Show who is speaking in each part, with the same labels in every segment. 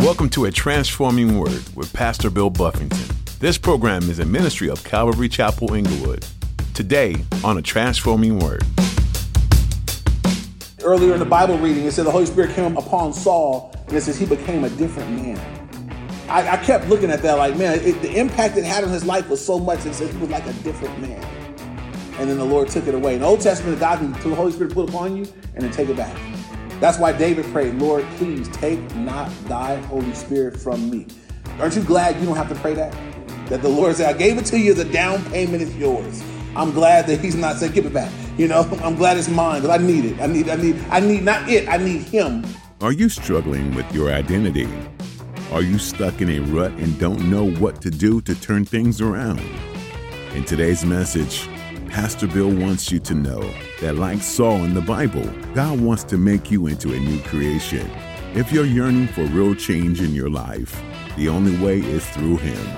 Speaker 1: Welcome to A Transforming Word with Pastor Bill Buffington. This program is a ministry of Calvary Chapel Inglewood. Today on A Transforming Word.
Speaker 2: Earlier in the Bible reading, it said the Holy Spirit came upon Saul, and it says he became a different man. I, I kept looking at that like, man, it, the impact it had on his life was so much. It said he was like a different man. And then the Lord took it away. In the Old Testament, God can, the Holy Spirit, put upon you and then take it back. That's why David prayed, Lord, please take not thy Holy Spirit from me. Aren't you glad you don't have to pray that? That the Lord said, I gave it to you as a down payment, it's yours. I'm glad that He's not saying, give it back. You know, I'm glad it's mine because I need it. I need, I need, I need not it, I need Him.
Speaker 1: Are you struggling with your identity? Are you stuck in a rut and don't know what to do to turn things around? In today's message, Pastor Bill wants you to know that, like Saul in the Bible, God wants to make you into a new creation. If you're yearning for real change in your life, the only way is through Him.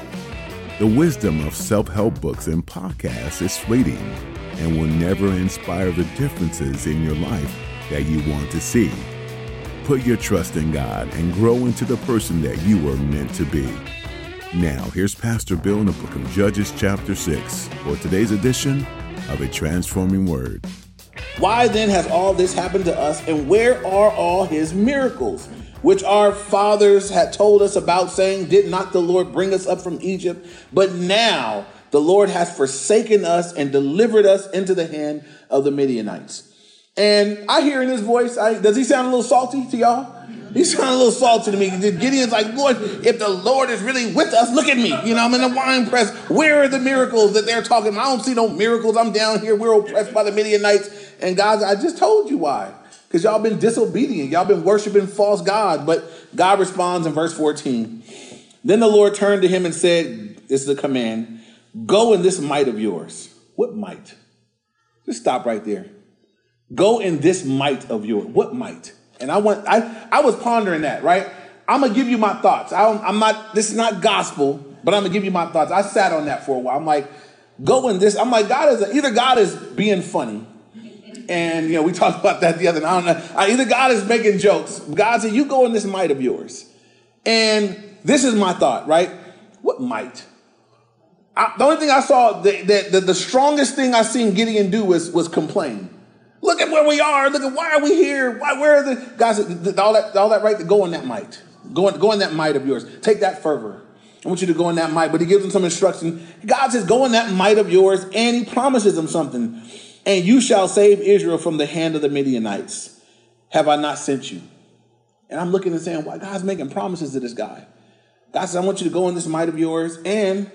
Speaker 1: The wisdom of self help books and podcasts is fleeting and will never inspire the differences in your life that you want to see. Put your trust in God and grow into the person that you were meant to be. Now, here's Pastor Bill in the book of Judges, chapter 6, for today's edition of A Transforming Word.
Speaker 2: Why then has all this happened to us, and where are all his miracles, which our fathers had told us about, saying, Did not the Lord bring us up from Egypt? But now the Lord has forsaken us and delivered us into the hand of the Midianites. And I hear in his voice, I, does he sound a little salty to y'all? He sounded a little salty to me. Gideon's like, Lord, if the Lord is really with us, look at me. You know, I'm in the wine press. Where are the miracles that they're talking about? I don't see no miracles. I'm down here. We're oppressed by the Midianites. And God, I just told you why. Because y'all been disobedient. Y'all been worshiping false God. But God responds in verse 14. Then the Lord turned to him and said, This is a command go in this might of yours. What might? Just stop right there. Go in this might of yours. What might? And I want, I, I was pondering that, right? I'm gonna give you my thoughts. I am not, this is not gospel, but I'm gonna give you my thoughts. I sat on that for a while. I'm like, go in this. I'm like, God is, a, either God is being funny, and you know, we talked about that the other night. I don't know. Either God is making jokes. God said, you go in this might of yours. And this is my thought, right? What might? I, the only thing I saw, the, the, the, the strongest thing I seen Gideon do was, was complain. Look at where we are. Look at why are we here? Why, where are the guys? All that, all that right to go in that might. Go in, go in that might of yours. Take that fervor. I want you to go in that might. But he gives them some instruction. God says, go in that might of yours, and he promises them something. And you shall save Israel from the hand of the Midianites. Have I not sent you? And I'm looking and saying, why God's making promises to this guy. God says, I want you to go in this might of yours, and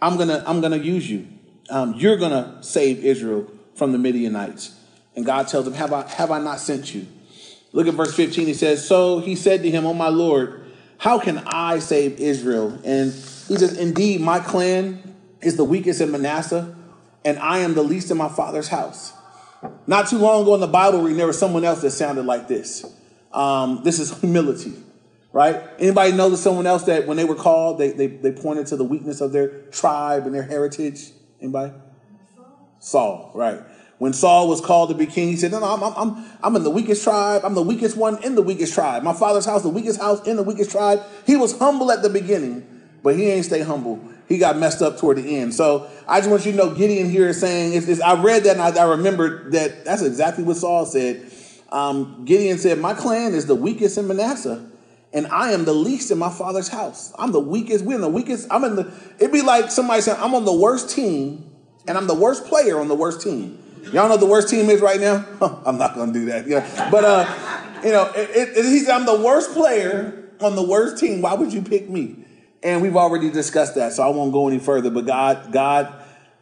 Speaker 2: I'm gonna, I'm gonna use you. Um, you're gonna save Israel from the Midianites. And God tells him, have I, have I not sent you? Look at verse 15. He says, So he said to him, Oh, my Lord, how can I save Israel? And he says, Indeed, my clan is the weakest in Manasseh, and I am the least in my father's house. Not too long ago in the Bible reading, there was someone else that sounded like this. Um, this is humility, right? Anybody know that someone else that when they were called, they, they, they pointed to the weakness of their tribe and their heritage? Anybody? Saul, right? When Saul was called to be king, he said, No, no, I'm, I'm, I'm in the weakest tribe. I'm the weakest one in the weakest tribe. My father's house, the weakest house in the weakest tribe. He was humble at the beginning, but he ain't stay humble. He got messed up toward the end. So I just want you to know Gideon here is saying, it's, it's, I read that and I, I remembered that that's exactly what Saul said. Um, Gideon said, My clan is the weakest in Manasseh and I am the least in my father's house. I'm the weakest. We're in the weakest. I'm in the. It'd be like somebody saying, I'm on the worst team, and I'm the worst player on the worst team. Y'all know the worst team is right now? I'm not going to do that. Yeah. But, uh, you know, it, it, he said, I'm the worst player on the worst team. Why would you pick me? And we've already discussed that, so I won't go any further. But God, God,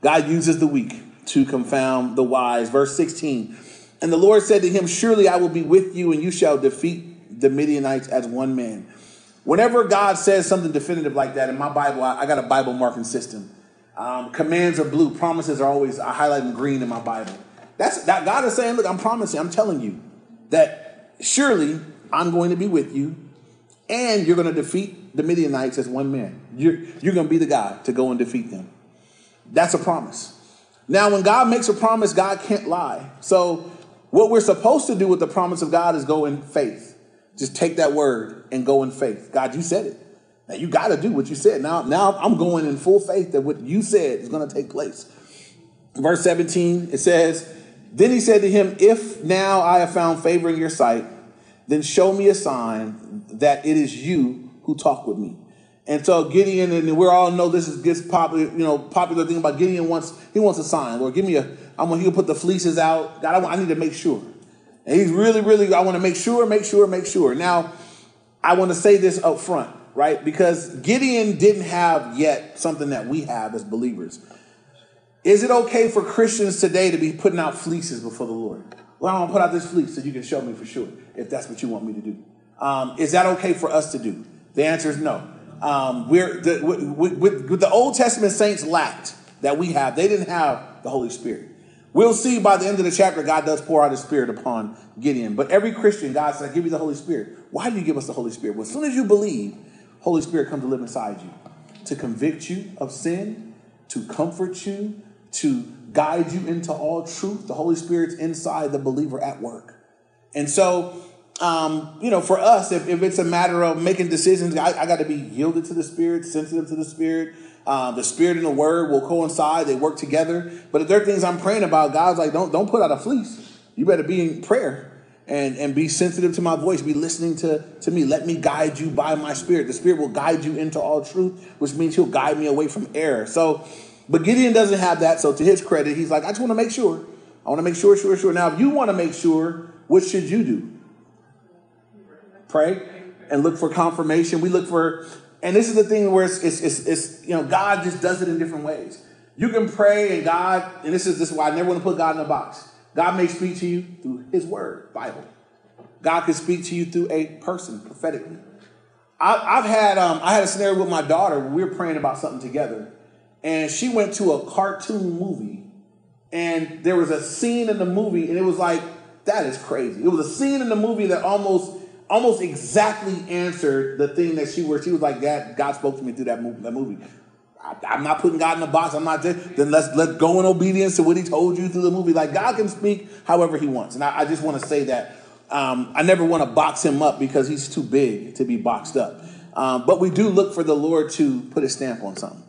Speaker 2: God uses the weak to confound the wise. Verse 16. And the Lord said to him, Surely I will be with you, and you shall defeat the Midianites as one man. Whenever God says something definitive like that in my Bible, I, I got a Bible marking system. Um, commands are blue, promises are always I highlight them green in my Bible. That's that God is saying, look, I'm promising, I'm telling you that surely I'm going to be with you, and you're going to defeat the Midianites as one man. You're, you're going to be the guy to go and defeat them. That's a promise. Now, when God makes a promise, God can't lie. So, what we're supposed to do with the promise of God is go in faith. Just take that word and go in faith. God, you said it. Now you got to do what you said. Now, now I'm going in full faith that what you said is going to take place. Verse 17, it says, Then he said to him, If now I have found favor in your sight, then show me a sign that it is you who talk with me. And so Gideon, and we all know this is gets popular, you know, popular thing about Gideon wants he wants a sign. Lord, give me a. I'm gonna he'll put the fleeces out. God, I, want, I need to make sure. And he's really, really. I want to make sure, make sure, make sure. Now, I want to say this up front, right? Because Gideon didn't have yet something that we have as believers. Is it okay for Christians today to be putting out fleeces before the Lord? Well, I'm gonna put out this fleece so you can show me for sure if that's what you want me to do. Um, is that okay for us to do? The answer is no. Um, we're the, with, with, with the Old Testament saints lacked that we have. They didn't have the Holy Spirit. We'll see by the end of the chapter, God does pour out His Spirit upon Gideon. But every Christian, God says, I give you the Holy Spirit. Why do you give us the Holy Spirit? Well, as soon as you believe, Holy Spirit comes to live inside you to convict you of sin, to comfort you, to guide you into all truth. The Holy Spirit's inside the believer at work. And so um, you know, for us, if, if it's a matter of making decisions, I, I got to be yielded to the Spirit, sensitive to the Spirit. Uh, the Spirit and the Word will coincide; they work together. But if there are things I'm praying about, God's like, don't don't put out a fleece. You better be in prayer and and be sensitive to my voice. Be listening to to me. Let me guide you by my Spirit. The Spirit will guide you into all truth, which means He'll guide me away from error. So, but Gideon doesn't have that. So, to his credit, he's like, I just want to make sure. I want to make sure, sure, sure. Now, if you want to make sure, what should you do? pray and look for confirmation. We look for, and this is the thing where it's, it's, it's, it's, you know, God just does it in different ways. You can pray and God, and this is this is why I never want to put God in a box. God may speak to you through His Word, Bible. God can speak to you through a person prophetically. I, have had um, I had a scenario with my daughter we were praying about something together, and she went to a cartoon movie, and there was a scene in the movie, and it was like that is crazy. It was a scene in the movie that almost almost exactly answered the thing that she was. She was like, "God, God spoke to me through that movie." That movie. I, am not putting God in a box. I'm not just, then let's let's go in obedience to what He told you through the movie. Like God can speak however He wants, and I, I just want to say that um, I never want to box Him up because He's too big to be boxed up. Um, but we do look for the Lord to put a stamp on something.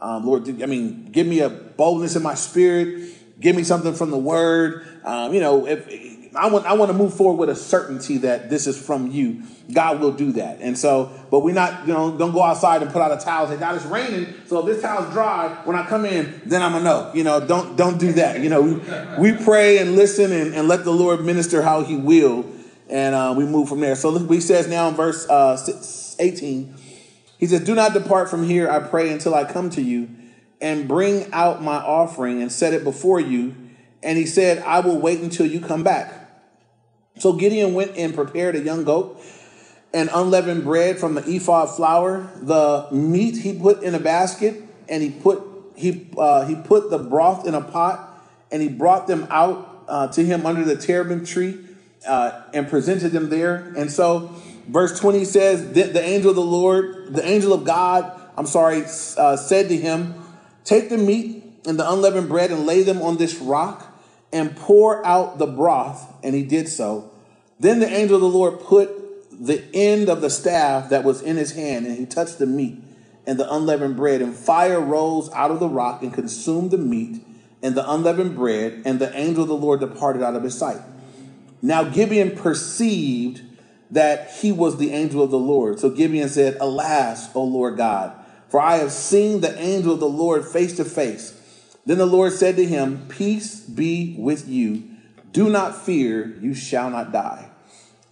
Speaker 2: Um, Lord, I mean, give me a boldness in my spirit. Give me something from the Word. Um, you know, if I want I want to move forward with a certainty that this is from you. God will do that. And so, but we're not, you know, don't go outside and put out a towel and say, God, it's raining. So if this towel's dry, when I come in, then I'm gonna know. You know, don't don't do that. You know, we, we pray and listen and, and let the Lord minister how he will. And uh, we move from there. So look, he says now in verse uh, 18, he says, Do not depart from here, I pray, until I come to you and bring out my offering and set it before you. And he said, I will wait until you come back. So Gideon went and prepared a young goat and unleavened bread from the ephah flour. The meat he put in a basket, and he put he uh, he put the broth in a pot, and he brought them out uh, to him under the terebinth tree, uh, and presented them there. And so, verse twenty says, the, the angel of the Lord, the angel of God, I'm sorry, uh, said to him, "Take the meat and the unleavened bread and lay them on this rock." And pour out the broth, and he did so. Then the angel of the Lord put the end of the staff that was in his hand, and he touched the meat and the unleavened bread, and fire rose out of the rock and consumed the meat and the unleavened bread, and the angel of the Lord departed out of his sight. Now Gideon perceived that he was the angel of the Lord. So Gideon said, Alas, O Lord God, for I have seen the angel of the Lord face to face. Then the Lord said to him, Peace be with you. Do not fear, you shall not die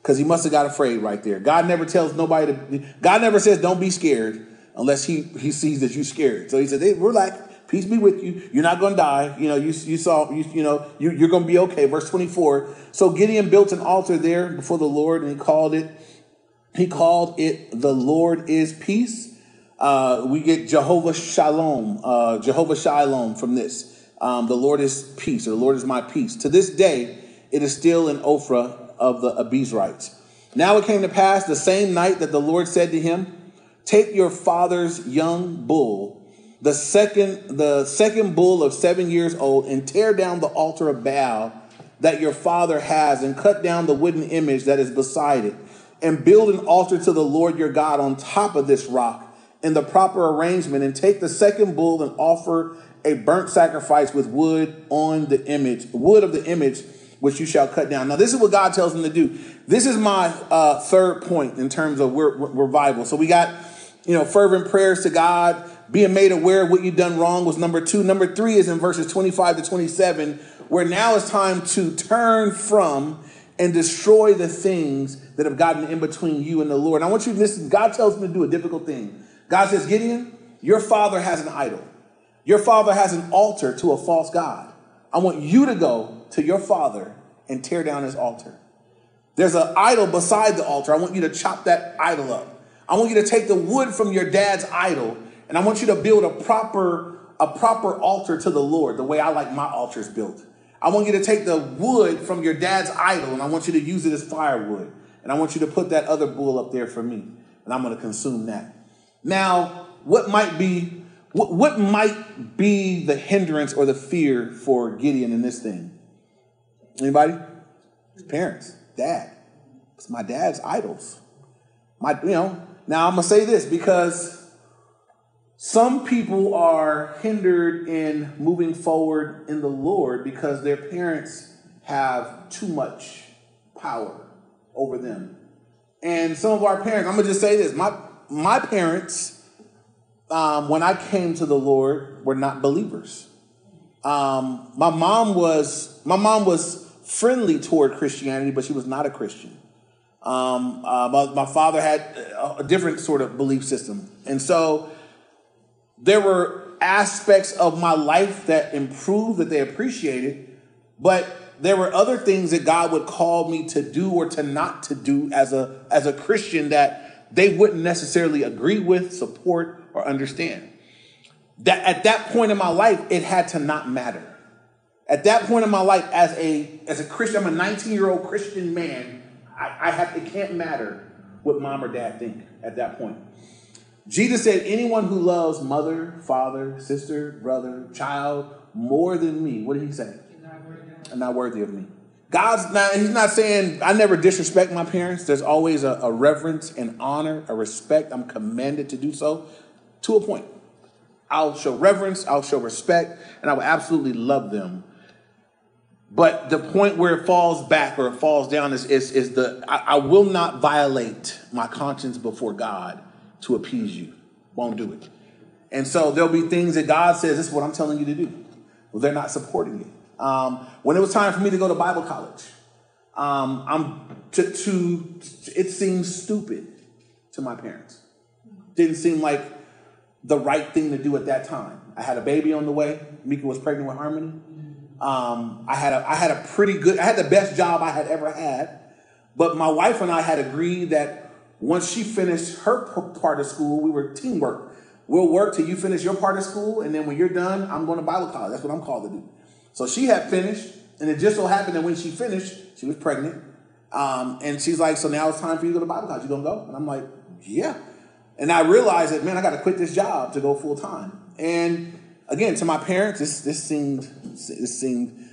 Speaker 2: because he must have got afraid right there. God never tells nobody to. God never says don't be scared unless he he sees that you're scared. So he said, hey, relax, peace be with you. You're not going to die. You know, you you saw you you know you, you're going to be okay. Verse 24. So Gideon built an altar there before the Lord, and he called it he called it the Lord is peace. Uh, we get Jehovah Shalom, uh, Jehovah Shalom from this. Um, the Lord is peace, or the Lord is my peace. To this day, it is still in Ophrah of the Abiezrites. Now it came to pass the same night that the Lord said to him, Take your father's young bull, the second, the second bull of seven years old, and tear down the altar of Baal that your father has, and cut down the wooden image that is beside it. and build an altar to the Lord your God on top of this rock in the proper arrangement, and take the second bull and offer a burnt sacrifice with wood on the image, wood of the image which you shall cut down. Now, this is what God tells them to do. This is my uh, third point in terms of re- revival. So we got, you know, fervent prayers to God, being made aware of what you've done wrong was number two. Number three is in verses 25 to 27, where now it's time to turn from and destroy the things that have gotten in between you and the Lord. And I want you to listen. God tells them to do a difficult thing. God says, Gideon, your father has an idol. Your father has an altar to a false God. I want you to go to your father and tear down his altar. There's an idol beside the altar. I want you to chop that idol up. I want you to take the wood from your dad's idol and I want you to build a proper a proper altar to the Lord, the way I like my altars built. I want you to take the wood from your dad's idol and I want you to use it as firewood. And I want you to put that other bull up there for me. And I'm going to consume that. Now, what might be what, what might be the hindrance or the fear for Gideon in this thing? Anybody? His parents, dad. It's my dad's idols. My, you know, now I'm gonna say this because some people are hindered in moving forward in the Lord because their parents have too much power over them. And some of our parents, I'm gonna just say this: my my parents, um, when I came to the Lord, were not believers. Um, my mom was my mom was friendly toward Christianity, but she was not a Christian. Um, uh, my, my, father had a different sort of belief system. And so there were aspects of my life that improved, that they appreciated, but there were other things that God would call me to do or to not to do as a, as a Christian that they wouldn't necessarily agree with, support, or understand. That at that point in my life, it had to not matter. At that point in my life, as a as a Christian, I'm a 19 year old Christian man. I, I have it can't matter what mom or dad think at that point. Jesus said, "Anyone who loves mother, father, sister, brother, child more than me, what did he say? Not not worthy of me." God's not, he's not saying I never disrespect my parents. There's always a, a, reverence and honor, a respect. I'm commanded to do so to a point. I'll show reverence, I'll show respect, and I will absolutely love them but the point where it falls back or it falls down is, is, is the I, I will not violate my conscience before God to appease you. Won't do it. And so there'll be things that God says, this is what I'm telling you to do. Well, they're not supporting it. Um, when it was time for me to go to Bible college, um, I'm to, to it seems stupid to my parents. Didn't seem like the right thing to do at that time. I had a baby on the way. Mika was pregnant with Harmony. Um, I had a I had a pretty good I had the best job I had ever had, but my wife and I had agreed that once she finished her part of school, we were teamwork. We'll work till you finish your part of school, and then when you're done, I'm going to Bible college. That's what I'm called to do. So she had finished, and it just so happened that when she finished, she was pregnant. Um, and she's like, "So now it's time for you to go to Bible college. You gonna go?" And I'm like, "Yeah." And I realized that, man, I got to quit this job to go full time. And again, to my parents, this this seemed this seemed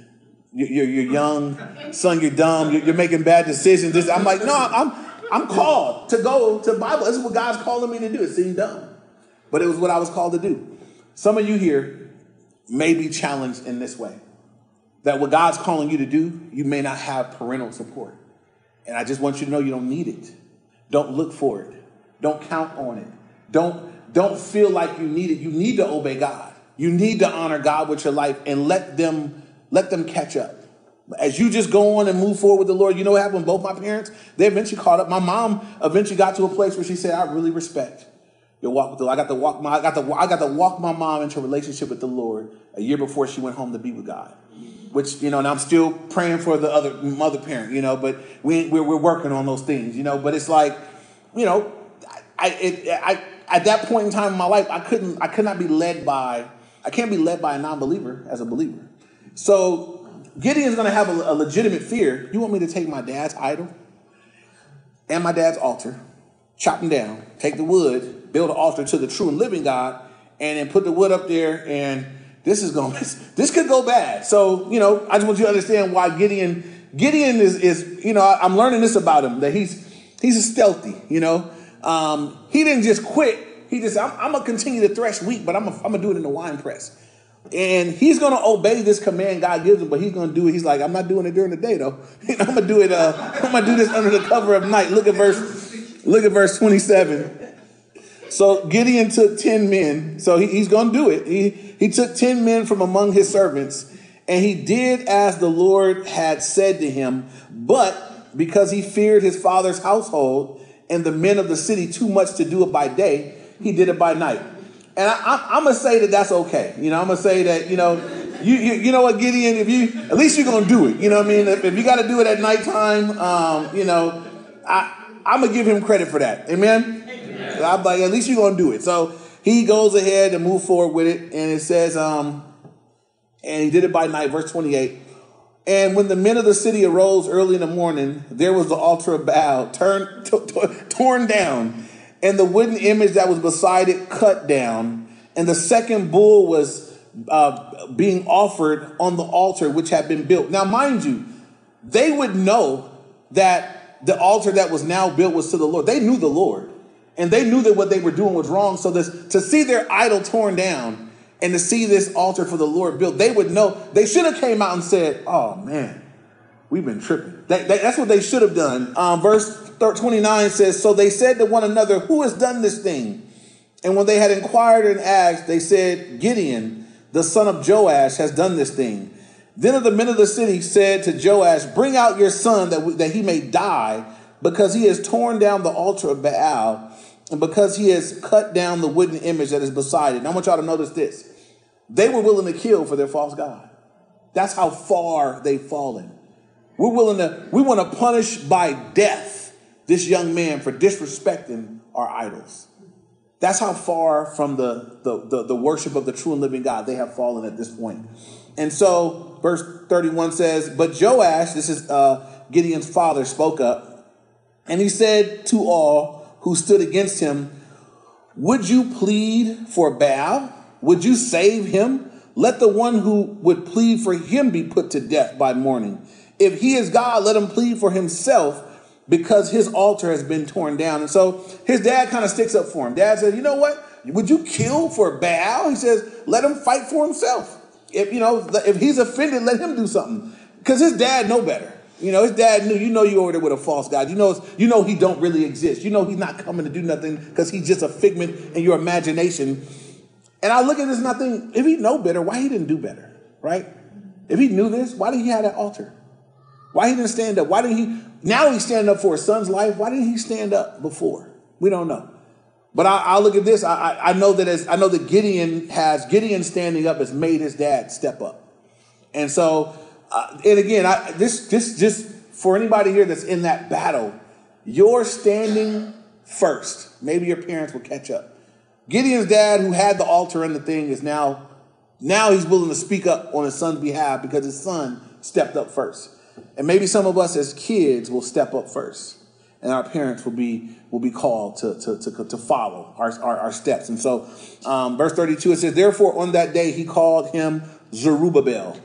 Speaker 2: you're, you're young, son, you're dumb, you're, you're making bad decisions. This, I'm like, no, I'm I'm called to go to Bible. This is what God's calling me to do. It seemed dumb, but it was what I was called to do. Some of you here may be challenged in this way. That what God's calling you to do, you may not have parental support. And I just want you to know you don't need it. Don't look for it. Don't count on it. Don't, don't feel like you need it. You need to obey God. You need to honor God with your life and let them let them catch up. As you just go on and move forward with the Lord, you know what happened? Both my parents, they eventually caught up. My mom eventually got to a place where she said, "I really respect your walk with the Lord. I got to walk my, I got to, I got to walk my mom into a relationship with the Lord a year before she went home to be with God." Which you know, and I'm still praying for the other mother parent, you know, but we we're, we're working on those things, you know. But it's like, you know, I, it, I at that point in time in my life, I couldn't, I could not be led by I can't be led by a non believer as a believer. So Gideon's going to have a, a, legitimate fear. You want me to take my dad's idol and my dad's altar, chop them down, take the wood, build an altar to the true and living God, and then put the wood up there and this is going this could go bad. So, you know, I just want you to understand why Gideon Gideon is is, you know, I'm learning this about him that he's he's stealthy, you know. Um, he didn't just quit. He just, I'm, I'm gonna continue to thresh wheat, but I'm gonna, I'm gonna do it in the wine press. And he's gonna obey this command God gives him, but he's gonna do it. He's like, I'm not doing it during the day though. I'm gonna do it. Uh, I'm gonna do this under the cover of night. Look at verse. Look at verse 27. So Gideon took 10 men. So he, he's going to do it. He, he took 10 men from among his servants, and he did as the Lord had said to him. But because he feared his father's household and the men of the city too much to do it by day, he did it by night. And I, am going to say that that's okay. You know, I'm going to say that, you know, you, you, you know what, Gideon, if you, at least you're going to do it. You know what I mean? If, if you got to do it at nighttime, um, you know, I, I'm going to give him credit for that. Amen? Amen. I'm like, at least you're going to do it. So he goes ahead and move forward with it. And it says, um, and he did it by night, verse 28. And when the men of the city arose early in the morning, there was the altar of Baal turn, t- t- torn down, and the wooden image that was beside it cut down, and the second bull was uh, being offered on the altar which had been built. Now, mind you, they would know that the altar that was now built was to the Lord. They knew the Lord, and they knew that what they were doing was wrong. So this to see their idol torn down and to see this altar for the Lord built, they would know. They should have came out and said, "Oh man, we've been tripping." That, that, that's what they should have done. Um, verse 29 says, "So they said to one another, Who has done this thing?" And when they had inquired and asked, they said, Gideon, the son of Joash, has done this thing. Then of the men of the city said to Joash, Bring out your son that, that he may die, because he has torn down the altar of Baal and because he has cut down the wooden image that is beside it. And I want y'all to notice this. They were willing to kill for their false God. That's how far they've fallen. We're willing to, we want to punish by death this young man for disrespecting our idols. That's how far from the, the, the, the worship of the true and living God they have fallen at this point. And so, verse 31 says, But Joash, this is uh, Gideon's father, spoke up, and he said to all, who stood against him, Would you plead for Baal? Would you save him? Let the one who would plead for him be put to death by morning. If he is God, let him plead for himself because his altar has been torn down. And so his dad kind of sticks up for him. Dad says, You know what? Would you kill for Baal? He says, Let him fight for himself. If you know, if he's offended, let him do something. Because his dad know better. You know, his dad knew, you know, you over there with a false God. You know, you know he don't really exist. You know he's not coming to do nothing because he's just a figment in your imagination. And I look at this and I think, if he know better, why he didn't do better, right? If he knew this, why did he have that altar? Why he didn't stand up? Why didn't he, now he's standing up for his son's life. Why didn't he stand up before? We don't know. But I, I look at this. I, I know that as I know that Gideon has Gideon standing up has made his dad step up, and so uh, and again, I, this this just for anybody here that's in that battle, you're standing first. Maybe your parents will catch up. Gideon's dad, who had the altar and the thing, is now now he's willing to speak up on his son's behalf because his son stepped up first. And maybe some of us as kids will step up first, and our parents will be will be called to to to, to follow our, our, our steps. And so, um, verse thirty two it says, "Therefore on that day he called him Jerubbaal."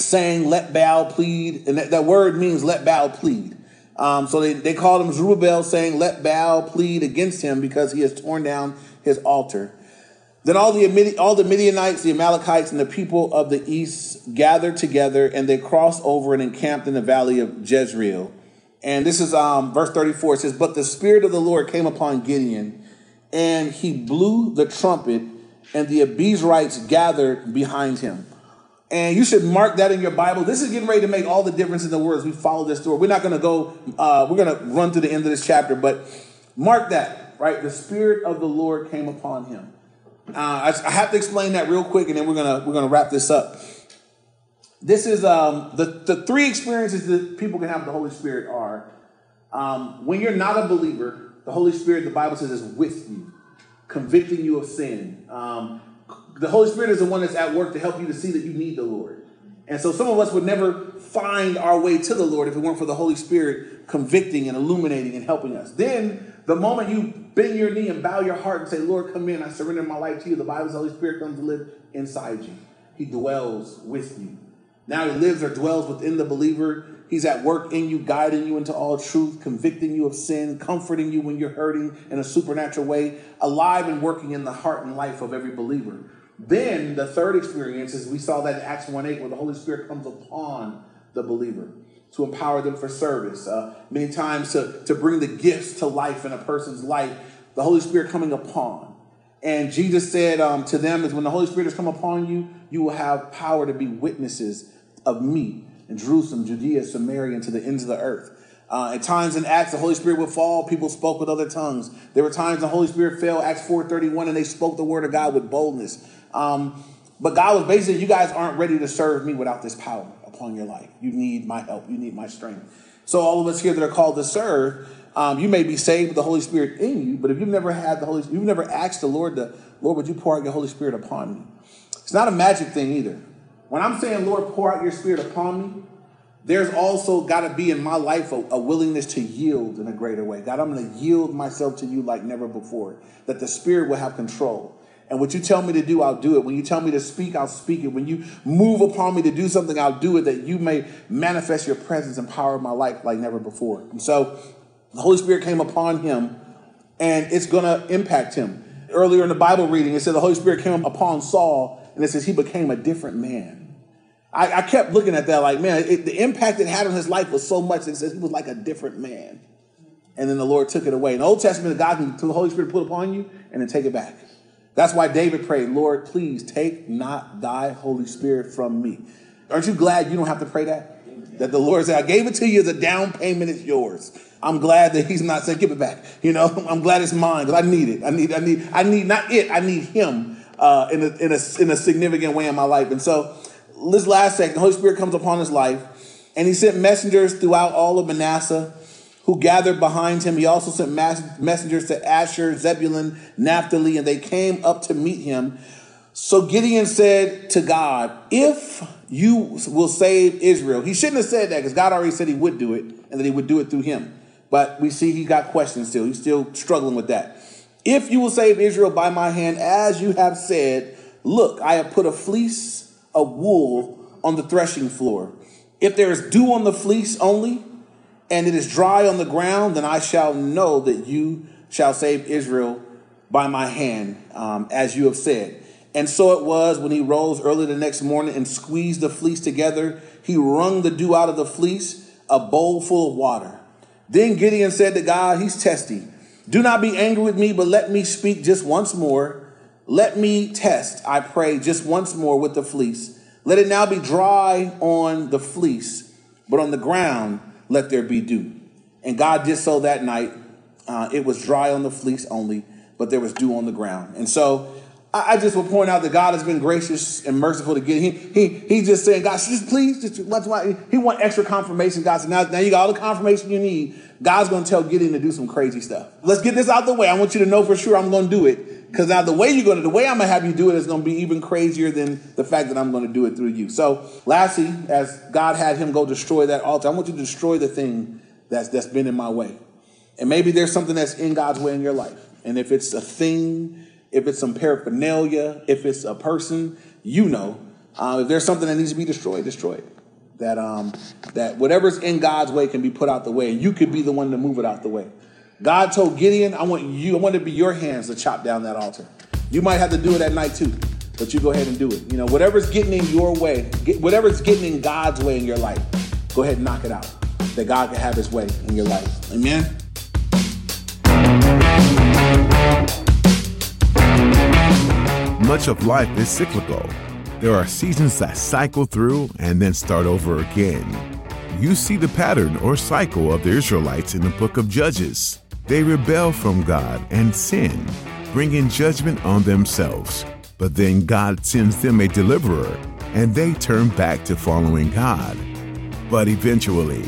Speaker 2: saying, let Baal plead. And that, that word means let Baal plead. Um, so they, they called him Jerubbaal, saying, let Baal plead against him because he has torn down his altar. Then all the, all the Midianites, the Amalekites, and the people of the east gathered together, and they crossed over and encamped in the valley of Jezreel. And this is um, verse 34. It says, But the Spirit of the Lord came upon Gideon, and he blew the trumpet, and the Abiezrites gathered behind him. And you should mark that in your Bible. This is getting ready to make all the difference in the world we follow this story. We're not going to go, uh, we're going to run to the end of this chapter, but mark that, right? The Spirit of the Lord came upon him. Uh, I, I, have to explain that real quick, and then we're gonna we're gonna wrap this up. This is um, the the three experiences that people can have with the Holy Spirit are um, when you're not a believer, the Holy Spirit, the Bible says, is with you, convicting you of sin, um, the Holy Spirit is the one that's at work to help you to see that you need the Lord. And so some of us would never find our way to the Lord if it weren't for the Holy Spirit convicting and illuminating and helping us. Then the moment you bend your knee and bow your heart and say, Lord, come in, I surrender my life to you, the Bible says the Holy Spirit comes to live inside you. He dwells with you. Now he lives or dwells within the believer, He's at work in you, guiding you into all truth, convicting you of sin, comforting you when you're hurting in a supernatural way, alive and working in the heart and life of every believer. Then the third experience is we saw that in Acts 1 8, where the Holy Spirit comes upon the believer to empower them for service. Uh, many times to, to bring the gifts to life in a person's life, the Holy Spirit coming upon. And Jesus said um, to them is when the Holy Spirit has come upon you, you will have power to be witnesses of me in Jerusalem, Judea, Samaria, and to the ends of the earth. Uh, at times in Acts, the Holy Spirit would fall. People spoke with other tongues. There were times the Holy Spirit fell, Acts 4.31, and they spoke the word of God with boldness. Um, but God was basically, you guys aren't ready to serve me without this power upon your life. You need my help. You need my strength. So all of us here that are called to serve, um, you may be saved with the Holy Spirit in you, but if you've never had the Holy, you've never asked the Lord to, Lord, would you pour out your Holy Spirit upon me? It's not a magic thing either. When I'm saying, Lord, pour out your Spirit upon me, there's also got to be in my life a, a, willingness to yield in a greater way. God, I'm going to yield myself to you like never before, that the Spirit will have control. And what you tell me to do, I'll do it. When you tell me to speak, I'll speak it. When you move upon me to do something, I'll do it that you may manifest your presence and power in my life like never before. And so the Holy Spirit came upon him and it's going to impact him. Earlier in the Bible reading, it said the Holy Spirit came upon Saul and it says he became a different man. I, I kept looking at that like, man, it, the impact it had on his life was so much. It says he was like a different man. And then the Lord took it away. In the Old Testament, God can, the Holy Spirit put upon you and then take it back. That's why David prayed, Lord, please take not thy Holy Spirit from me. Aren't you glad you don't have to pray that? That the Lord said, I gave it to you as a down payment, it's yours. I'm glad that he's not saying, give it back. You know, I'm glad it's mine because I need it. I need, I need, I need not it, I need him uh, in, a, in, a, in a significant way in my life. And so this last second, the Holy Spirit comes upon his life and he sent messengers throughout all of Manasseh who gathered behind him. He also sent messengers to Asher, Zebulun, Naphtali, and they came up to meet him. So Gideon said to God, If you will save Israel, he shouldn't have said that because God already said he would do it and that he would do it through him. But we see he got questions still. He's still struggling with that. If you will save Israel by my hand, as you have said, look, I have put a fleece of wool on the threshing floor. If there is dew on the fleece only, and it is dry on the ground, then I shall know that you shall save Israel by my hand, um, as you have said. And so it was when he rose early the next morning and squeezed the fleece together. He wrung the dew out of the fleece, a bowl full of water. Then Gideon said to God, He's testy. Do not be angry with me, but let me speak just once more. Let me test, I pray, just once more with the fleece. Let it now be dry on the fleece, but on the ground let there be dew. And God did so that night. Uh, it was dry on the fleece only, but there was dew on the ground. And so I, I just will point out that God has been gracious and merciful to get. He he he's just saying, God, just please, just why he want extra confirmation. God said, now, now you got all the confirmation you need. God's going to tell Gideon to do some crazy stuff. Let's get this out the way. I want you to know for sure I'm going to do it. Because now the way you're to, the way I'm to have you do it is to be even crazier than the fact that I'm to do it through you. So lastly, as God had him go destroy that altar, I want you to destroy the thing that's, that's been in my way. And maybe there's something that's in God's way in your life. And if it's a thing, if it's some paraphernalia, if it's a person, you know. Uh, if there's something that needs to be destroyed, destroy it. That um, that whatever's in God's way can be put out the way, you could be the one to move it out the way. God told Gideon, I want you, I want it to be your hands to chop down that altar. You might have to do it at night too, but you go ahead and do it. You know, whatever's getting in your way, get, whatever's getting in God's way in your life, go ahead and knock it out. That God can have his way in your life. Amen.
Speaker 1: Much of life is cyclical. There are seasons that cycle through and then start over again. You see the pattern or cycle of the Israelites in the book of Judges. They rebel from God and sin, bringing judgment on themselves. But then God sends them a deliverer, and they turn back to following God. But eventually,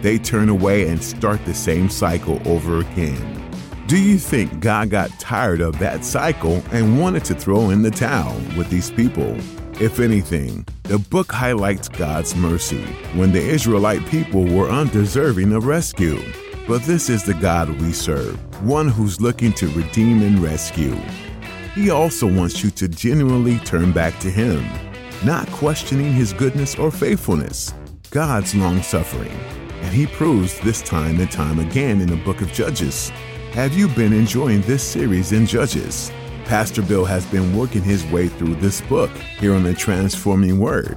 Speaker 1: they turn away and start the same cycle over again. Do you think God got tired of that cycle and wanted to throw in the towel with these people? If anything, the book highlights God's mercy when the Israelite people were undeserving of rescue. But this is the God we serve, one who's looking to redeem and rescue. He also wants you to genuinely turn back to Him, not questioning His goodness or faithfulness. God's long suffering, and he proves this time and time again in the book of Judges. Have you been enjoying this series in Judges? Pastor Bill has been working his way through this book here on the Transforming Word.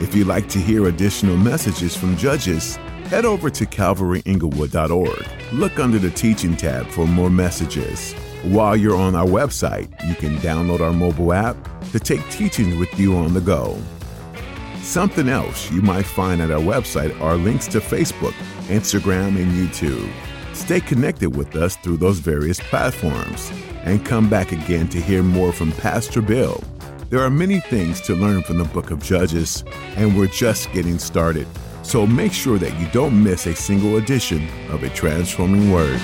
Speaker 1: If you'd like to hear additional messages from Judges, head over to calvaryinglewood.org. Look under the teaching tab for more messages. While you're on our website, you can download our mobile app to take teachings with you on the go. Something else you might find at our website are links to Facebook, Instagram, and YouTube. Stay connected with us through those various platforms and come back again to hear more from Pastor Bill. There are many things to learn from the book of Judges, and we're just getting started. So make sure that you don't miss a single edition of a transforming word.